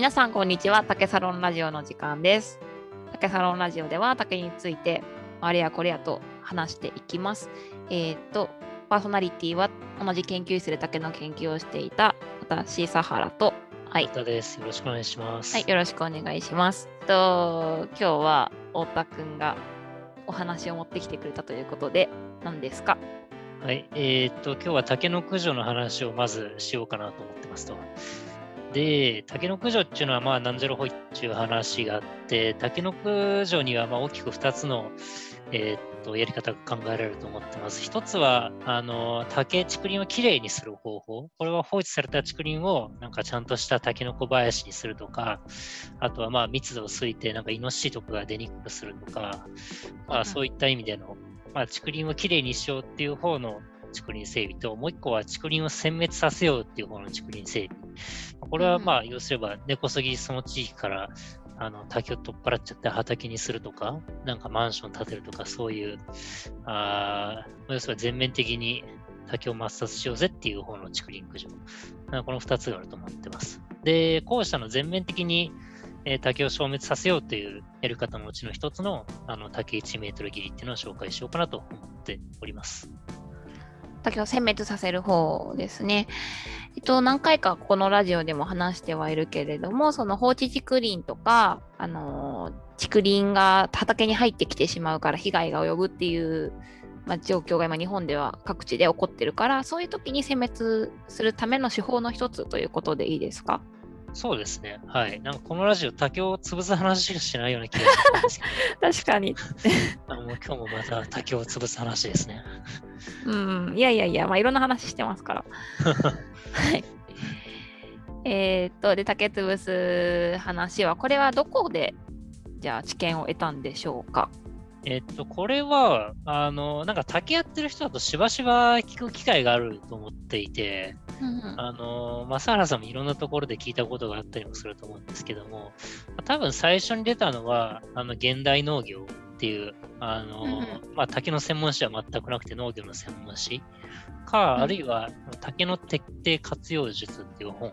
皆さんこんにちは竹サロンラジオの時間です竹サロンラジオでは竹についてあれやこれやと話していきますえっ、とパーソナリティは同じ研究室で竹の研究をしていた私サハラとはいです。よろしくお願いします。はい、よろしくお願いします。と今日は太田くんがお話を持ってきてくれたということで何ですか？はい。えーっと、今日は竹の駆除の話をまずしようかなと思ってますと。で、竹の駆除っていうのは、まあ、なんじゃろほいっていう話があって、竹の駆除には、まあ、大きく2つの、えーっと、やり方が考えられると思ってます。一つは、あの、竹、竹林をきれいにする方法。これは放置された竹林を、なんかちゃんとした竹の小林にするとか、あとは、まあ、密度をすいて、なんか、イノシシとかが出にくくするとか、まあ、そういった意味での、まあ、竹林をきれいにしようっていう方の竹林整備と、もう一個は竹林を殲滅させようっていう方の竹林整備。これはまあ、要すれば根こそぎその地域からあの竹を取っ払っちゃって畑にするとか、なんかマンション建てるとか、そういう、あー要するに全面的に竹を抹殺しようぜっていう方の竹林駆除。この2つがあると思ってます。で、後者の全面的にえー竹を消滅させようというやり方のうちの一つのあの竹1メートル切りっていうのを紹介しようかなと思っております。竹を殲滅させる方ですね。えっと、何回かこのラジオでも話してはいるけれども、その放置竹林とか、あのー竹林が畑に入ってきてしまうから被害が及ぶっていう、まあ、状況が今日本では各地で起こってるから、そういう時に殲滅するための手法の一つということでいいですか？そうですね。はい。なんかこのラジオ竹を潰す話しかしないような気がするんですけ 確かに。ど、あのもう今日もまた竹を潰す話ですね。うん、いやいやいや、まあ、いろんな話してますから。はい。えーっと、で、竹潰す話は、これはどこで、じゃあ、知見を得たんでしょうか？えっと、これは、あの、なんか竹やってる人だとしばしば聞く機会があると思っていて、うんあの、正原さんもいろんなところで聞いたことがあったりもすると思うんですけども、多分最初に出たのは、あの、現代農業っていう、あの、うんまあ、竹の専門誌は全くなくて農業の専門誌か、うんあるいは竹の徹底活用術っていう本。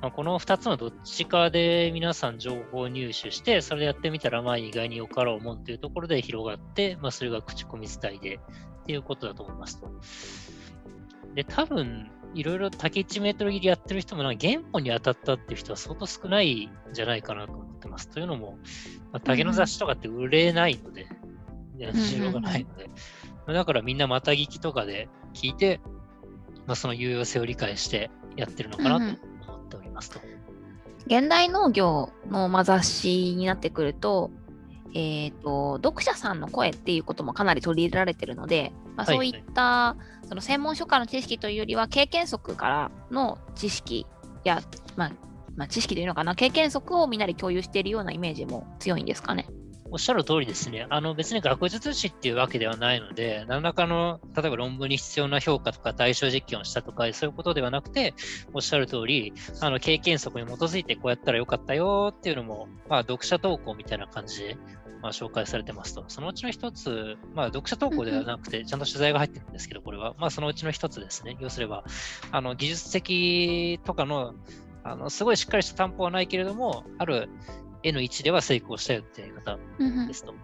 まあ、この2つのどっちかで皆さん情報を入手して、それでやってみたら、まあ意外によかろうもんというところで広がって、まあそれが口コミ伝いでっていうことだと思いますと。で、多分、いろいろ竹1メートル切りやってる人もなんか原本に当たったっていう人は相当少ないんじゃないかなと思ってます。というのも、まあ、竹の雑誌とかって売れないので、需要がないので、まあだからみんなまた聞きとかで聞いて、まあ、その有用性を理解してやってるのかなと思っておりますと。現代農業の、まあ、雑誌になってくると、えー、と読者さんの声っていうこともかなり取り入れられてるので、まあ、はいそういった、その専門書からの知識というよりは経験則からの知識や、まあまあ、知識というのかな経験則をみんなで共有しているようなイメージも強いんですかね。おっしゃる通りですね。あの別に学術誌っていうわけではないので、何らかの、例えば論文に必要な評価とか対象実験をしたとか、そういうことではなくて、おっしゃる通り、あの経験則に基づいてこうやったらよかったよっていうのも、まあ、読者投稿みたいな感じで、まあ、紹介されてますと。そのうちの一つ、まあ、読者投稿ではなくて、ちゃんと取材が入ってるんですけど、これは、まあ、そのうちの一つですね。要すれば、あの技術的とかの、あのすごいしっかりした担保はないけれども、ある N1 では成功したよっていうやり方ですと。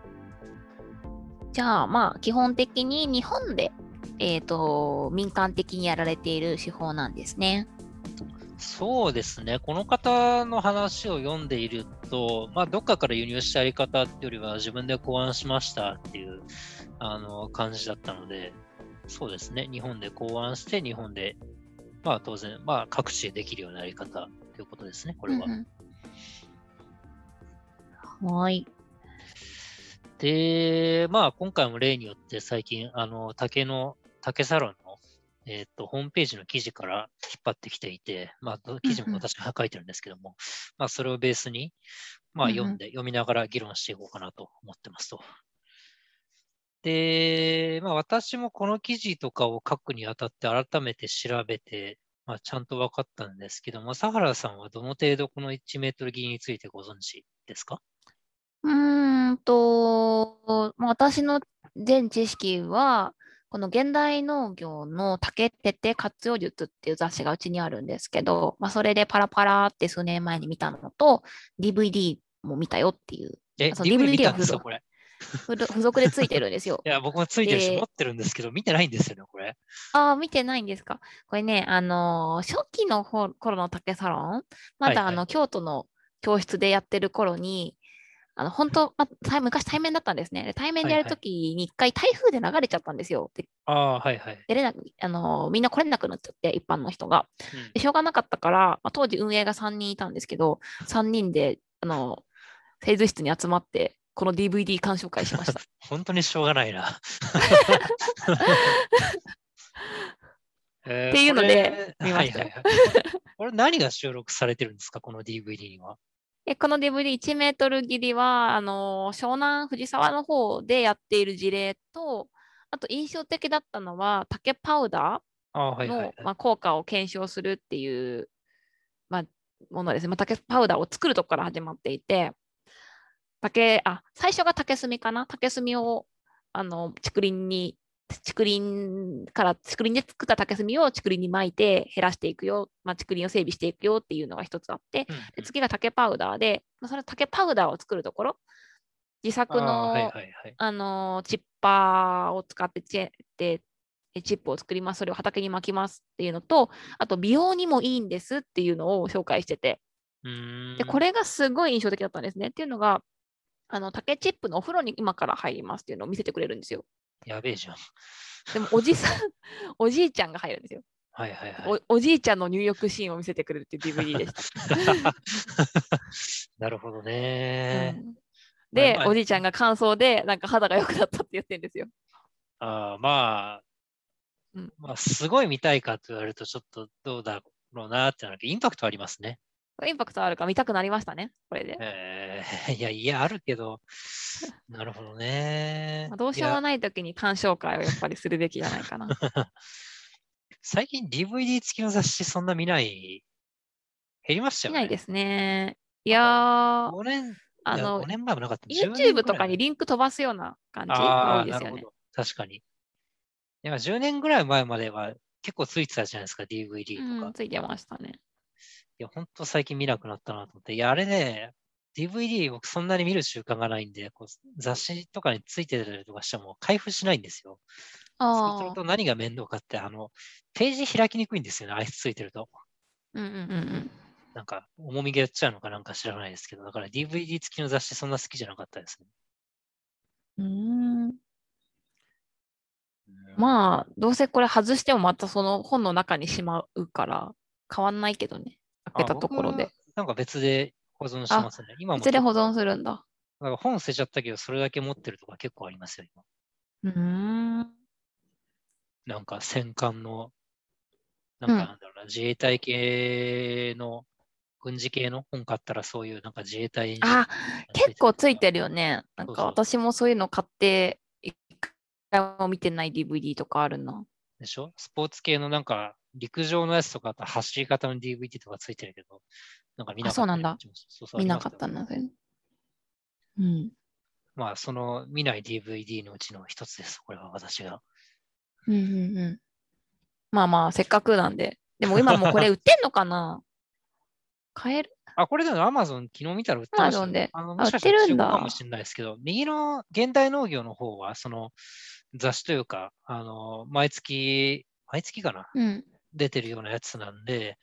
じゃあまあ基本的に日本で、えー、と民間的にやられている手法なんですね。そうですね。この方の話を読んでいると、まあ、どっかから輸入したやり方っていうよりは自分で考案しましたっていうあの感じだったので、そうですね。日本で考案して、日本で、まあ当然、まあ各地でできるようなやり方ということですね、これは。うんうんはい。で、まあ今回も例によって最近、あの、竹の、竹サロンの、えっ、と、ホームページの記事から引っ張ってきていて、まあ、ど記事も私が書いてるんですけども、まあ、それをベースに、まあ、読んで、読みながら議論していこうかなと思ってますと。で、まあ、私もこの記事とかを書くにあたって改めて調べて、まあ、ちゃんと分かったんですけども、佐原さんはどの程度この1メートル切りについてご存知ですか？うーんと、まあ私の全知識は、この現代農業の竹徹底活用術っていう雑誌がうちにあるんですけど、まあ、それでパラパラって数年前に見たのと、DVD も見たよっていう。え、DVD はこれ？付付属でついてるんですよ。いや、僕もついてるし、で持ってるんですけど、見てないんですよね、これ。ああ、見てないんですか。これね、あのー初期のほ頃の竹サロン、まだはいはいあの、京都の教室でやってる頃に、あの、本当、ま、対昔対面だったんですね。で対面でやるときに一回台風で流れちゃったんですよ。でああ、はいはい。出れなく、あのーみんな来れなくなっちゃって、一般の人が。うんでしょうがなかったから、まあ、当時運営が3人いたんですけど、3人で、あの、製図室に集まって、この DVD 鑑賞会しました。本当にしょうがないな。えーっていうので見ました。これ何が収録されてるんですか、この DVD には。でこの DVD1 メートル切りは、あの湘南藤沢の方でやっている事例と、あと印象的だったのは、竹パウダーの。まあ、効果を検証するっていう、まあ、ものですね。まあ、竹パウダーを作るとこから始まっていて、竹、あ、最初が竹炭かな？竹炭を、あの、竹林に、竹林から、竹林で作った竹炭を竹林に巻いて減らしていくよ、まあ、竹林を整備していくよっていうのが一つあって、うんで次が竹パウダーで、まあ、その竹パウダーを作るところ、自作ああの、はいはいはい。あのーチッパーを使ってチェでえチップを作ります、それを畑に巻きますっていうのと、あと美容にもいいんですっていうのを紹介してて、で、これがすごい印象的だったんですね。っていうのが、あの竹チップのお風呂に今から入りますっていうのを見せてくれるんですよ。やべえじゃん。でもおじさん、おじいちゃんが入るんですよ。はいはいはい。おおじいちゃんの入浴シーンを見せてくれるっていう DVD でした。なるほどね。うんで、まあおじいちゃんが感想で、なんか肌が良くなったって言ってるんですよ。ああまあ、うんまあ、すごい見たいかと言われると、ちょっとどうだろうなってなるけど、インパクトありますね。インパクトあるから見たくなりましたね、これで。えーいや、いや、あるけど、なるほどねまあ。どうしようもない時に鑑賞会をやっぱりするべきじゃないかな。最近 DVD 付きの雑誌そんな見ない、減りましたよね。見ないですね。いやー、5年、あの5、年前もなかった。10年 YouTube とかにリンク飛ばすような感じが多いですよね。確かに。いや10年ぐらい前までは結構ついてたじゃないですか、DVD とか。うん、ついてましたね。いや、ほんと最近見なくなったなと思って。いや、あれね、DVD 僕そんなに見る習慣がないんで、こう雑誌とかについてたりとかしても開封しないんですよ。そうするああ、と何が面倒かって、あの、ページ開きにくいんですよね、アイスついてると。うんうんうんうん。なんか、重みがやっちゃうのかなんか知らないですけど、だから DVD 付きの雑誌そんな好きじゃなかったですね。うーんうんまあ、どうせこれ外してもまたその本の中にしまうから変わんないけどね。開けたところで。。なんか別で保存してますね。今もいつで保存すするんだ？なんか本捨てちゃったけど、それだけ持ってるとか結構ありますよ、今。うーん。なんか戦艦の、なんかうんなんだろうな、自衛隊系の、軍事系の本買ったらそういうなんか自衛隊にあ、結構ついてる。るよね。なんか私もそういうの買って、一回も見てない DVD とかあるな。でしょ？スポーツ系のなんか陸上のやつとか、あと走り方の DVD とかついてるけど、なんか見なかったそうなんだ見なかったな、それ。うん。まあ、その見ない DVD のうちの一つです。これは私が。うんうんうん。まあまあ、せっかくなんで。でも今もうこれ売ってんのかな？買える？あ、これでも Amazon 昨日見たら売ってましたよ Amazon であのあもしかしたら売ってるんだかもしれないですけど、右の現代農業の方は、その雑誌というか、あの、毎月、毎月かな？うん。出てるようなやつなんで、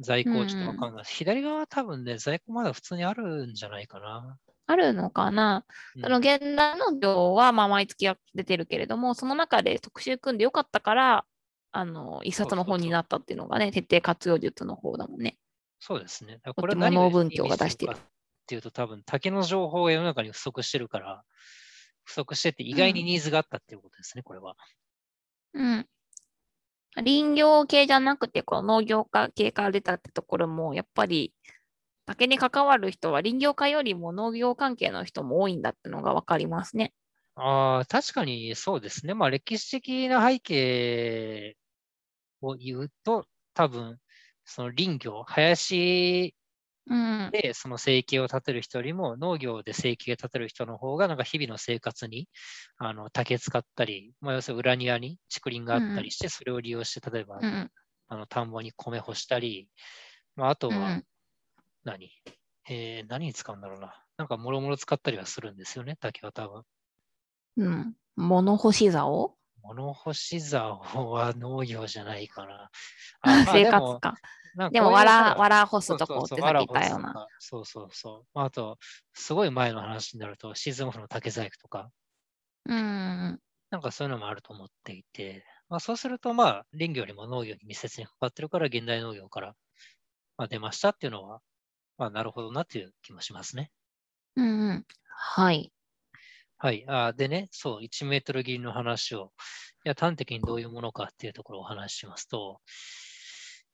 在庫ちょっとわかんない。左側は多分ね、在庫まだ普通にあるんじゃないかな。あるのかな、うんその現代農業はまあ毎月出てるけれども、その中で特集組んでよかったから、あの、一冊の本になったっていうのがね、徹底活用術の方だもんね。そうですね。これ何を農文教が出してるっていうと、多分竹の情報が世の中に不足してるから、不足してて意外にニーズがあったっていうことですね、これは。うん。林業系じゃなくて、この農業家系から出たってところも、やっぱり竹に関わる人は林業家よりも農業関係の人も多いんだってのがわかりますね。ああ、確かにそうですね。まあ歴史的な背景を言うと、多分、その林業、林うん。で、その生計を立てる人よりも、農業で生計を立てる人の方が、なんか日々の生活にあの竹使ったり、まあ、要するに裏庭に竹林があったりして、それを利用して、例えば、うん。あの田んぼに米干したり、まあ、あとはうん。何、えー何に使うんだろうな。なんかもろもろ使ったりはするんですよね、竹は多分。うん。物干し竿？物干し竿は農業じゃないかな。あ まあ生活か。なんかでも、わら、ほわら干すそうそうそうとこってさっき言ったような。そうそうそう。まああと、すごい前の話になると、シーズンオフの竹細工とか、うん。なんかそういうのもあると思っていて、まあそうすると、まあ林業よりも農業に密接に関わってるから、現代農業から、まあ、出ましたっていうのは、まあなるほどなという気もしますね。うんうん。はい。はい。あでね、そう、1メートル切りの話を、いや、端的にどういうものかっていうところをお話ししますと、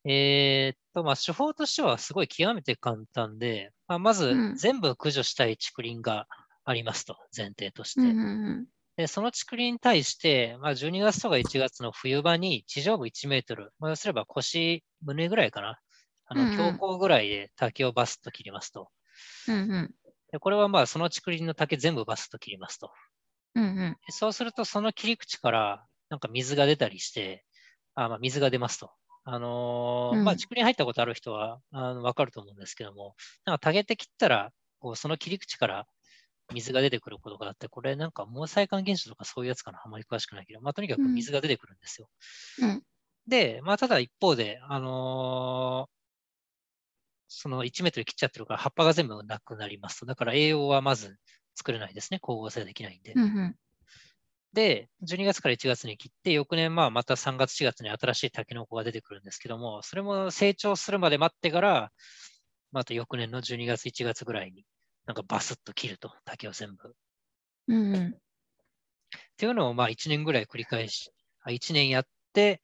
えーっと、まあ、手法としてはすごい極めて簡単で、まあ、まずうん全部駆除したい竹林がありますと、前提として。うんうんで、その竹林に対して、まあ、12月とか1月の冬場に地上部1メートル、まあ、要すれば腰、胸ぐらいかな。あの、うんうん強行ぐらいで竹をバスッと切りますと。うん。うんうん。でこれはまあ、その竹林の竹全部バスッと切りますと。うんうん。でそうすると、その切り口から、なんか水が出たりして、あまあ、水が出ますと。あのーうんまあ、竹林入ったことある人はあのわかると思うんですけども、なんか竹って切ったら、こうその切り口から水が出てくることがあって、これなんか毛細管現象とかそういうやつかな、あまり詳しくないけど、まあ、とにかくうん水が出てくるんですよ。うんで、まあ、ただ一方で、あのーその1メートル切っちゃってるから葉っぱが全部なくなりますと。だから栄養はまず作れないですね。光合成できないんで。うんうん。で、12月から1月に切って、翌年、まあ、また3月、4月に新しいタケノコが出てくるんですけども、それも成長するまで待ってから、また翌年の12月、1月ぐらいに、なんかバスッと切ると、竹を全部。っうんうん。ていうのを、まあ、1年ぐらい繰り返し、あ1年やって、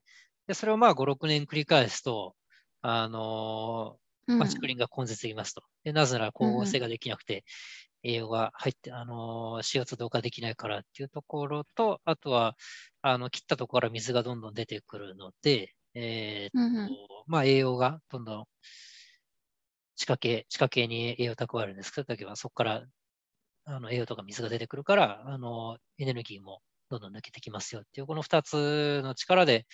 で、それをまあ、5、6年繰り返すと、あのうんーまあ、竹林が根絶できますと。で、なぜなら光合成ができなくて、栄養が入って、あのー CO2 同化できないからっていうところと、あとは、あの、切ったところから水がどんどん出てくるので、えーうんうん。とまあ、栄養がどんどん地下系、地下系に栄養蓄えるんですけど、だけどそこからあの栄養とか水が出てくるから、あのエネルギーもどんどん抜けてきますよっていう、この2つの力で、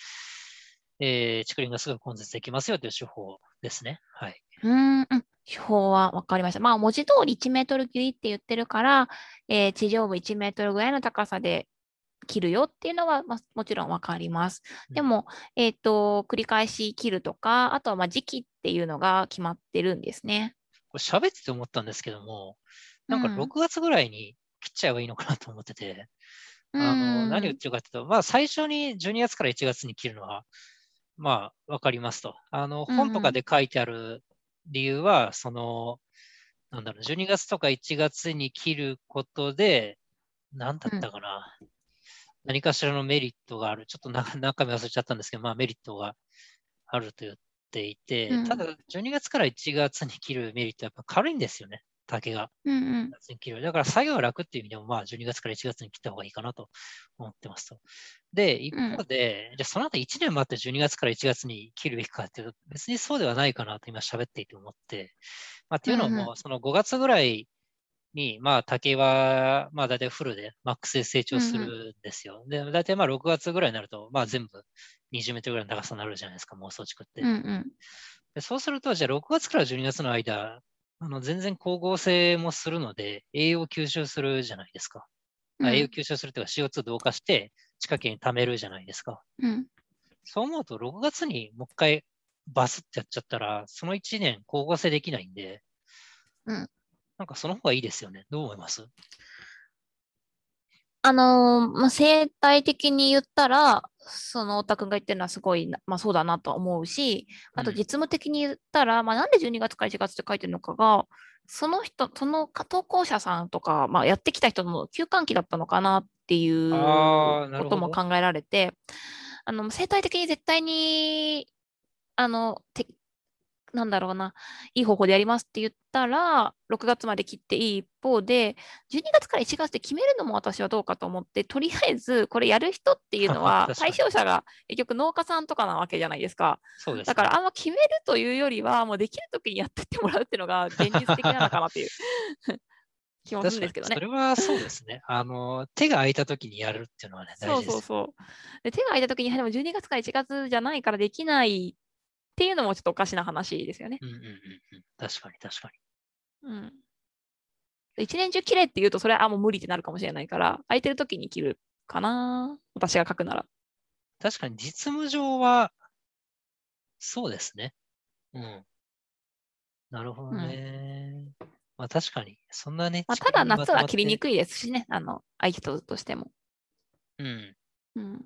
えー、竹林がすぐ根絶できますよという手法ですね。はい。うーん、うん手法は分かりました。まあ、文字通り1メートル切りって言ってるから、えー地上部1メートルぐらいの高さで切るよっていうのは、まあ、もちろん分かります。うんでも、えっ、と、繰り返し切るとか、あとはまあ時期っていうのが決まってるんですね。これ喋ってて思ったんですけども、なんかうん6月ぐらいに切っちゃえばいいのかなと思ってて、あうんの何言ってるかっていうと、まあ最初に12月から1月に切るのは、まあわかりますと。あのうんうん本とかで書いてある理由は、その、なんだろう、12月とか1月に切ることで、なんだったかな。何かしらのメリットがある。ちょっとな中身忘れちゃったんですけど、まあメリットがあると言っていて、うんただ12月から1月に切るメリットはやっぱ軽いんですよね、竹が。うんうん。だから作業が楽っていう意味でも、まあ12月から1月に切った方がいいかなと思ってますと。で、一方で、じゃあその後1年待って12月から1月に切るべきかっていうと、別にそうではないかなと今喋っていて思って、まあっていうのも、うんうその5月ぐらいに、まあ竹は、まあ大体フルでマックスで成長するんですよ。で、大体まあ6月ぐらいになると、まあ全部20メートルぐらいの長さになるじゃないですか、妄想地区って。うんうんでそうすると、じゃあ6月から12月の間、あの全然光合成もするので、栄養を吸収するじゃないですか。あ栄養吸収するっていうか CO2 同化して地下圏に溜めるじゃないですか。うんそう思うと、6月にもう一回バスってやっちゃったら、その1年光合成できないんで、うんなんかその方がいいですよね。どう思います？あのーまあ、生態的に言ったら、そのおたくんが言ってるのはすごいな、まあ、そうだなとは思うし、あとうん実務的に言ったら、まあ、なんで12月から1月って書いてるのかが、その人、その投稿者さんとか、まあ、やってきた人の休館期だったのかなっていうことも考えられて、あの生態的に絶対にあのてなんだろうな、いい方法でやりますって言ったら、6月まで切っていい一方で、12月から1月で決めるのも私はどうかと思って、とりあえずこれやる人っていうのは、対象者が結局農家さんとかなわけじゃないですか。そうです、ね。だからあんま決めるというよりは、もうできるときにやってってもらうっていうのが現実的なのかなっていう 気もするんですけどねそ。れはそうですね。あの、手が空いた時にやるっていうのはね、そう大事です。そうそう。で手が空いたときに、でも12月から1月じゃないからできないっていうのもちょっとおかしな話ですよね。うんうんうんうん。確かに確かに。うん。一年中切れって言うと、それはあもう無理ってなるかもしれないから、空いてるときに切るかな。私が書くなら。確かに実務上は、そうですね。うん。なるほどね。まあ確かに、そんなね。まあ、ただ夏は切りにくくいですしね、あの、相手ととしても。い。うん。うん。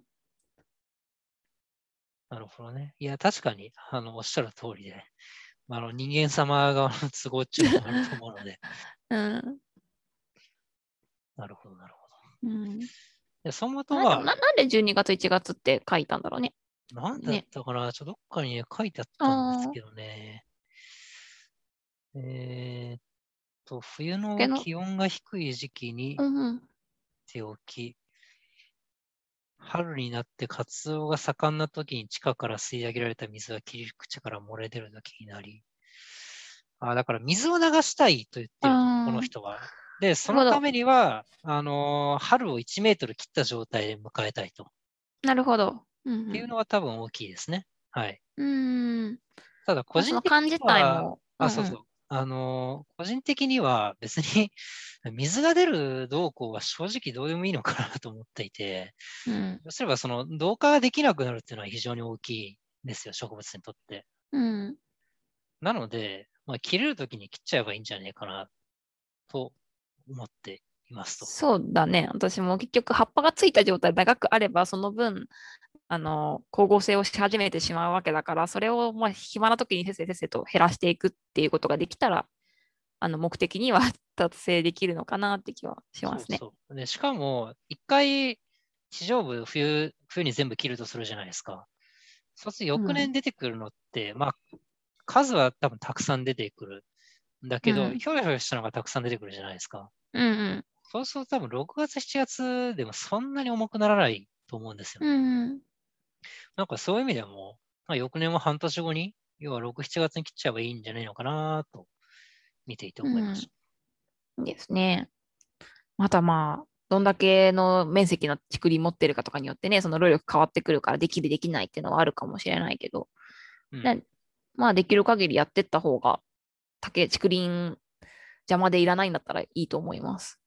なるほどね。いや、確かに、あの、おっしゃる通りで、あの、人間様側の都合っていうのもあると思うので、うん。なるほど、なるほうん、ど。で、そもとなは、ななんで12月、1月って書いたんだろうね。なんだったかな、ちょっとどっかにね、書いてあったんですけどね。えーっと、冬の気温が低い時期にうんうん。ておき、春になって活動が盛んな時に地下から吸い上げられた水が切り口から漏れ出る時になり、あだから水を流したいと言ってるこの人は。で、そのためには、あのー春を1メートル切った状態で迎えたいと。なるほど。うんうん、っていうのは多分大きいですね。はい。うん。ただ、個人的に漢自体は、も。あ、そうそう。あのー個人的には別に 水が出る動向は正直どうでもいいのかなと思っていて、うん。うん。要すればその同化ができなくなるっていうのは非常に大きいんですよ、植物にとって。うん。なので、まあ、切れるときに切っちゃえばいいんじゃねえかなと思っていますと。そうだね。私も結局葉っぱがついた状態長くあれば、その分、あの、光合成をし始めてしまうわけだから、それをまあ暇な時にせっせせっせと減らしていくっていうことができたら、あの、目的には 達成できるのかなって気はしますね。そうそうでしかも、一回地上部冬、冬に全部切るとするじゃないですか。そうすると翌年出てくるのって、まあ、数は多分たくさん出てくる。んだけど、うんひょろひょろしたのがたくさん出てくるじゃないですか。うんうん。そうすると多分6月、7月でもそんなに重くならないと思うんですよ。うんうん。なんかそういう意味でも、まあ、翌年は半年後に、要は6、7月に切っちゃえばいいんじゃないのかなと見ていて思いました。ですね。またまあ、どんだけの面積の竹林持ってるかとかによってね、その労力変わってくるからできるできないっていうのはあるかもしれないけど、うんねまあできる限りやってった方が、竹、竹林邪魔でいらないんだったらいいと思います。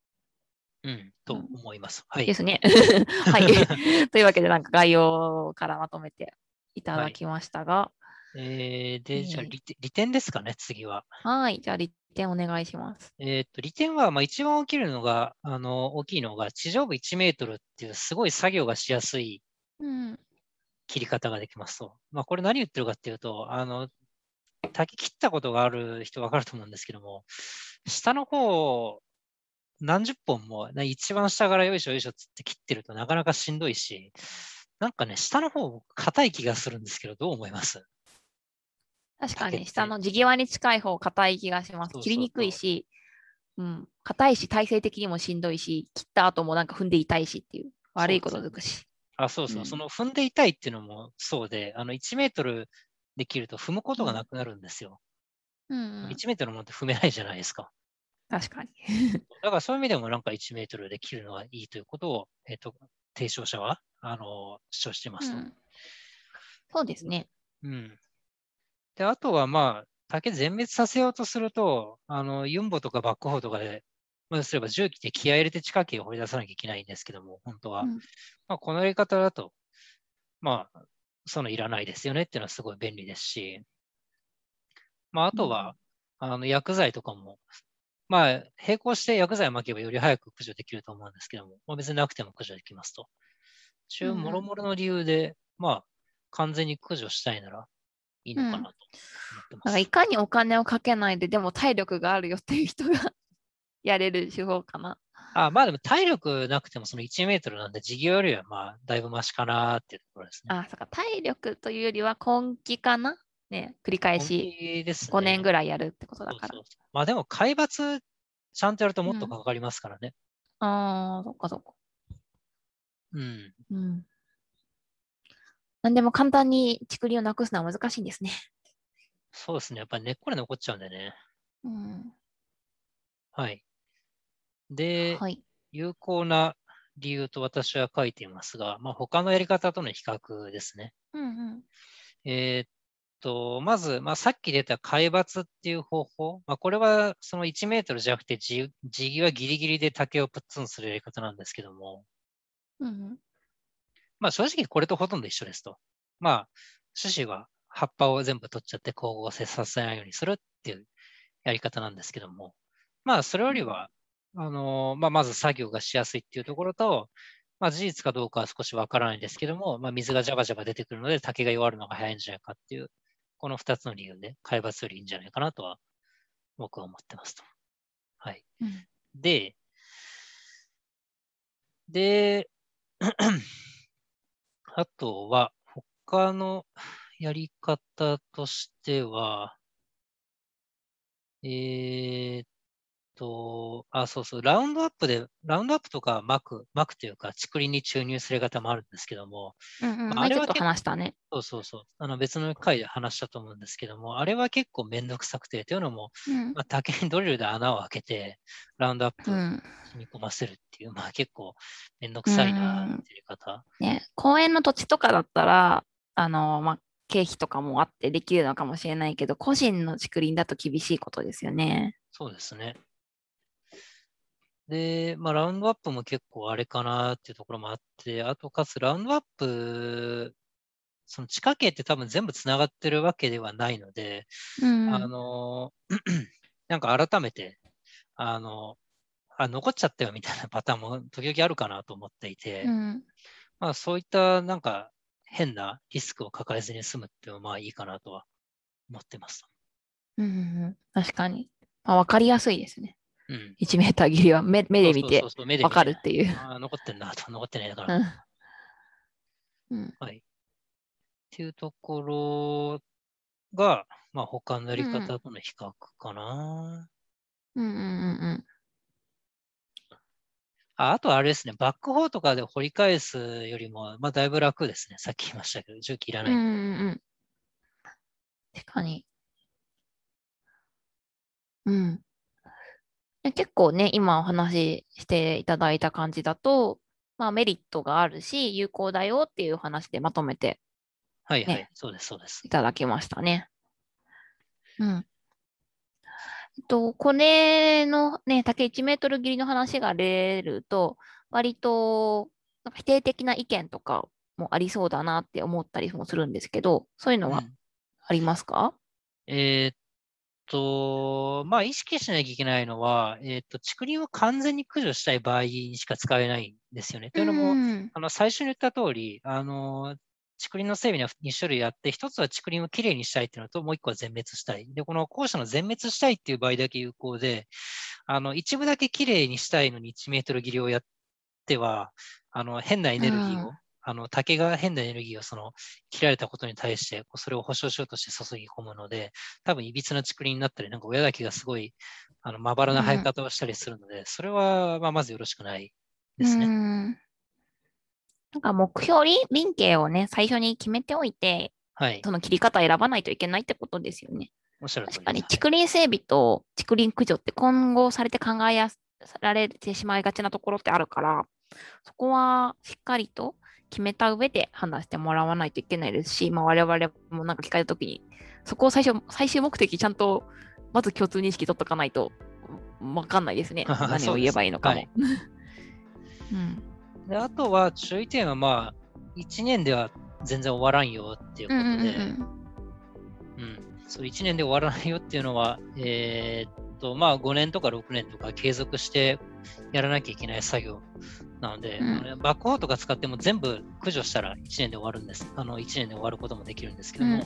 うん、と思います。はい。ですね。はい。というわけで、なんか概要からまとめていただきましたが、えーで、じゃあえー利点、利点ですかね、次は。はい。じゃあ、利点お願いします。えーっと、利点は、まあ、一番大きいのが、あの、大きいのが、地上部1メートルっていう、すごい作業がしやすいうん。切り方ができますと。まあ、これ何言ってるかっていうと、あの、竹切ったことがある人わかると思うんですけども、下の方、何十本も、な一番下からよいしょよいしょっつって切ってるとなかなかしんどいし、なんかね、下の方、硬い気がするんですけど、どう思います？確かに、下の地際に近い方、硬い気がします。切りにくいし、うん、硬いし、体勢的にもしんどいし、切った後もなんか踏んで痛いしっていう、悪いことづくし。あ、そうそう、うんその踏んで痛いっていうのもそうで、あの、1メートルで切ると踏むことがなくなるんですよ。うん、うん1メートルもって踏めないじゃないですか。確かに。だからそういう意味でもなんか1メートルで切るのがいいということを、えっ、と、提唱者は、あの、主張していますと。うん、そうですね。うん。で、あとはまあ、竹全滅させようとすると、あの、ユンボとかバックホーとかで、まあ、すれば重機で気合い入れて地下茎を掘り出さなきゃいけないんですけども、本当は。うんまあ、このやり方だと、まあ、そのいらないですよねっていうのはすごい便利ですし、まあ、あとは、あの、薬剤とかも、まあ、並行して薬剤を撒けばより早く駆除できると思うんですけども、まあ、別になくても駆除できますと。中、うんもろもろの理由で、まあ、完全に駆除したいならいいのかなと思ってます。だからいかにお金をかけないで、でも体力があるよっていう人が やれる手法かな。あまあでも体力なくてもその1メートルなんで、事業よりはまあ、だいぶマシかなっていうところですね。あ、そうか、体力というよりは根気かな。ね、繰り返し5年ぐらいやるってことだから。そうそうそうまあでも、海抜ちゃんとやるともっとかかりますからね。うん、ああ、そっかそっか。うん。うん。何でも簡単に竹林をなくすのは難しいんですね。そうですね。やっぱり根っこで残っちゃうんでね。うん。はい。で、はい、有効な理由と私は書いていますが、まあ、他のやり方との比較ですね。うんうん、えー、っと、まず、まあ、さっき出た海抜っていう方法、まあ、これはその1メートルじゃなくて地際ギリギリで竹をプッツンするやり方なんですけども、うん、まあ正直これとほとんど一緒ですと。まあ、種子は葉っぱを全部取っちゃって光合成させないようにするっていうやり方なんですけども、まあそれよりは、あのまあ、まず作業がしやすいっていうところと、まあ、事実かどうかは少しわからないですけども、まあ、水がジャバジャバ出てくるので竹が弱るのが早いんじゃないかっていう、この2つの理由で海抜よりいいんじゃないかなとは僕は思ってますと。はい。うん、で、で、あとは他のやり方としては、えー、と、あ、そうそう、ラウンドアップで、ラウンドアップとか巻く、巻くというか、竹林に注入する方もあるんですけども、うんうんまあ、あれは話したね。そうそうそう、あの別の回で話したと思うんですけども、あれは結構めんどくさくて、というのも、うん、まあ、竹にドリルで穴を開けて、ラウンドアップ染み込ませるっていう、うん、まあ結構めんどくさいなっていう方、うん、ね、公園の土地とかだったら、あの、まあ、経費とかもあってできるのかもしれないけど、個人の竹林だと厳しいことですよね。そうですね。で、まあ、ラウンドアップも結構あれかなっていうところもあって、あとかつラウンドアップ、その地下茎って多分全部つながってるわけではないので、うん、あの、なんか改めて、あの、あ、残っちゃったよみたいなパターンも時々あるかなと思っていて、うん、まあそういったなんか変なリスクを抱えずに済むっていうのはまあいいかなとは思ってます。うん、確かに。まあ、わかりやすいですね。うん、1メーター切りは目目で見て分かるっていう。あ残ってんなと、残ってないだから。うん、はい。っていうところが、まあ、他のやり方との比較かな。うんうんうんうん。ああとあれですね、バックホーとかで掘り返すよりも、まあ、だいぶ楽ですね。さっき言いましたけど、重機いらない。うんうんうん。確かに。うん。結構ね、今お話ししていただいた感じだと、まあ、メリットがあるし、有効だよっていう話でまとめて、ね、はいはい、そうです、そうです。いただきましたね。うん。えっと、これのね、竹1メートル切りの話が出ると、割となんか否定的な意見とかもありそうだなって思ったりもするんですけど、そういうのはありますか、うん、えー、っと、まあ、意識しなきゃいけないのは、えっ、と、竹林を完全に駆除したい場合にしか使えないんですよね。というのも、あの、最初に言った通り、あの、竹林の整備には2種類あって、1つは竹林をきれいにしたいっていうのと、もう1個は全滅したい。で、この後者の全滅したいっていう場合だけ有効で、あの、一部だけきれいにしたいのに1メートル切りをやっては、あの、変なエネルギーをあの竹が変なエネルギーをその切られたことに対してそれを保証しようとして注ぎ込むので、多分いびつな竹林になったり、なんか親竹がすごいあのまばらな生え方をしたりするので、うん、それはまあまずよろしくないですね。んなんか目標林形をね、最初に決めておいて、はい、その切り方を選ばないといけないってことですよね。確かに竹林整備と竹林駆除って混合されて考えやられてしまいがちなところってあるから、そこはしっかりと決めた上で判断してもらわないといけないですし、まあ、我々もなんか聞かれたときに、そこを最初、最終目的ちゃんと、まず共通認識取っとかないと、わかんないですね。何を言えばいいのかも。はい、うん、であとは注意点は、まあ、1年では全然終わらんよっていうことで、うん、うん、そう1年で終わらないよっていうのは、えー、っと、まあ、5年とか6年とか継続してやらなきゃいけない作業なので、うん、バックホーとか使っても全部駆除したら1年で終わるんです。あの1年で終わることもできるんですけども、うん、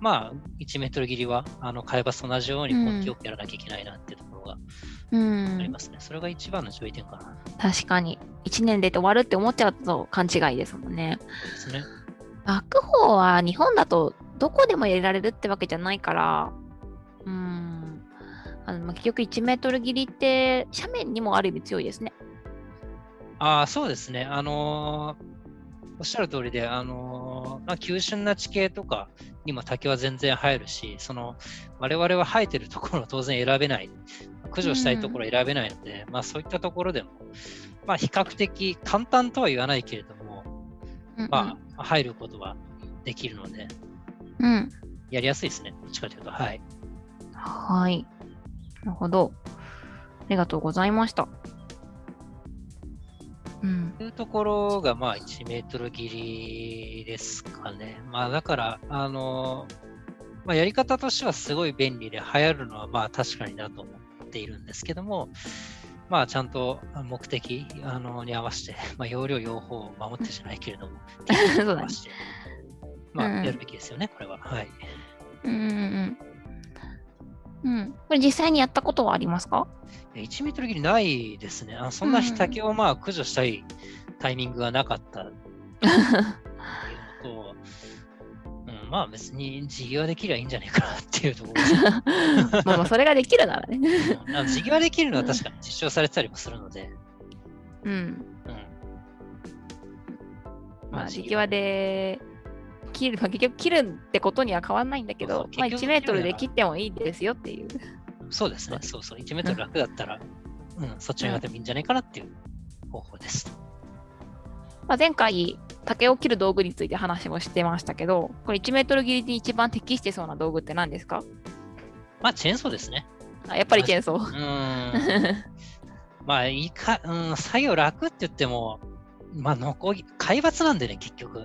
まあ1メートル切りはあの海抜と同じように根気よくやらなきゃいけないなっていうところがありますね。それが一番の注意点かな。確かに。1年で終わるって思っちゃうと勘違いですもんね。そうですね。バックホーは日本だとどこでも入れられるってわけじゃないから、うん。あのまあ結局1メートル切りって斜面にもある意味強いですね。ああ、そうですね。あのーおっしゃる通りで、あのーまあ、急峻な地形とかにも竹は全然生えるし、その我々は生えてるところを当然選べない、駆除したいところを選べないので、まあそういったところでも、まあ比較的簡単とは言わないけれども、うんうんまあ入ることはできるので、うん。やりやすいですね。どっちかというと、はい。はい。なるほど。ありがとうございました。うん。というところが、まあ、1メートル切りですかね。まあ、だから、あの、まあ、やり方としてはすごい便利で流行るのは、まあ、確かになと思っているんですけども、まあ、ちゃんと目的あのに合わせて、まあ、容量、用法を守ってじゃないけれども、合わせて、まあ、うんやるべきですよね、これは。はい。うんうん。これ実際にやったことはありますか？いや1メートル切りないですね。あそんなうん竹をまあ駆除したいタイミングがなかったっていうのと、うん、まあ別に地際できりゃいいんじゃないかなっていうところ。まあまあそれができるならね。うんあの地際できるのは確かに実証されてたりもするので、うん。うん。まあ、時際で切る、まあ、結局切るってことには変わんないんだけどまあ、1結局メートルで切ってもいいですよっていう。そうですね。そうそう。1メートル楽だったら、うん、そっちにやってもいいんじゃないかなっていう方法です。まあ、前回、竹を切る道具について話もしてましたけど、これ1メートル切りに一番適してそうな道具って何ですか？まあチェーンソーですね。あやっぱりチェーンソうー。ーん。まあいいか、うん、作業楽って言っても、まあ残り、海抜なんでね、結局。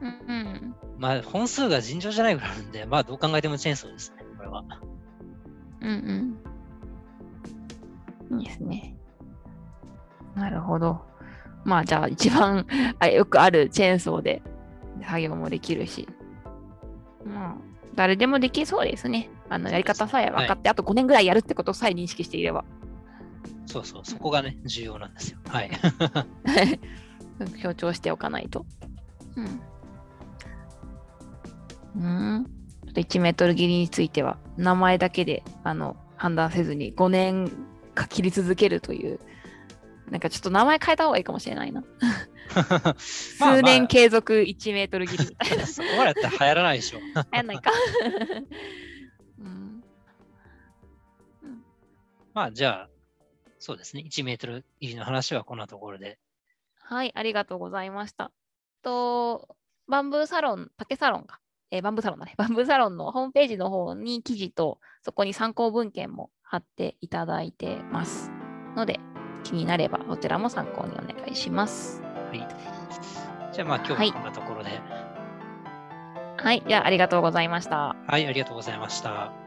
うんうん。まあ本数が尋常じゃないぐらいあるんで、まあどう考えてもチェーンソーですね、これは。うんうん。いいですね。なるほど。まあじゃあ一番 あよくあるチェーンソーで作業もできるし。まあ誰でもできそうですね。あのやり方さえ分かって、あと5年ぐらいやるってことさえ認識していれば。そうそう、そこがね、重要なんですよ。はい。強調しておかないと。うん。うん。ちょっと1メートル切りについては、名前だけであの判断せずに5年か切り続けるという、なんかちょっと名前変えた方がいいかもしれないな。数年継続1メートル切りみたいな。そこまでやったら流行らないでしょ。やんないか。うん、まあじゃあ、そうですね、1メートル入りの話はこんなところで。はい、ありがとうございました。と、バンブーサロン、竹サロンか。えーバンブーサロンだね。バンブーサロンのホームページの方に記事と、そこに参考文献も貼っていただいてます。ので、気になれば、そちらも参考にお願いします。はい。じゃあまあ今日はいはこんなところで。はい、じゃあありがとうございました。はい、ありがとうございました。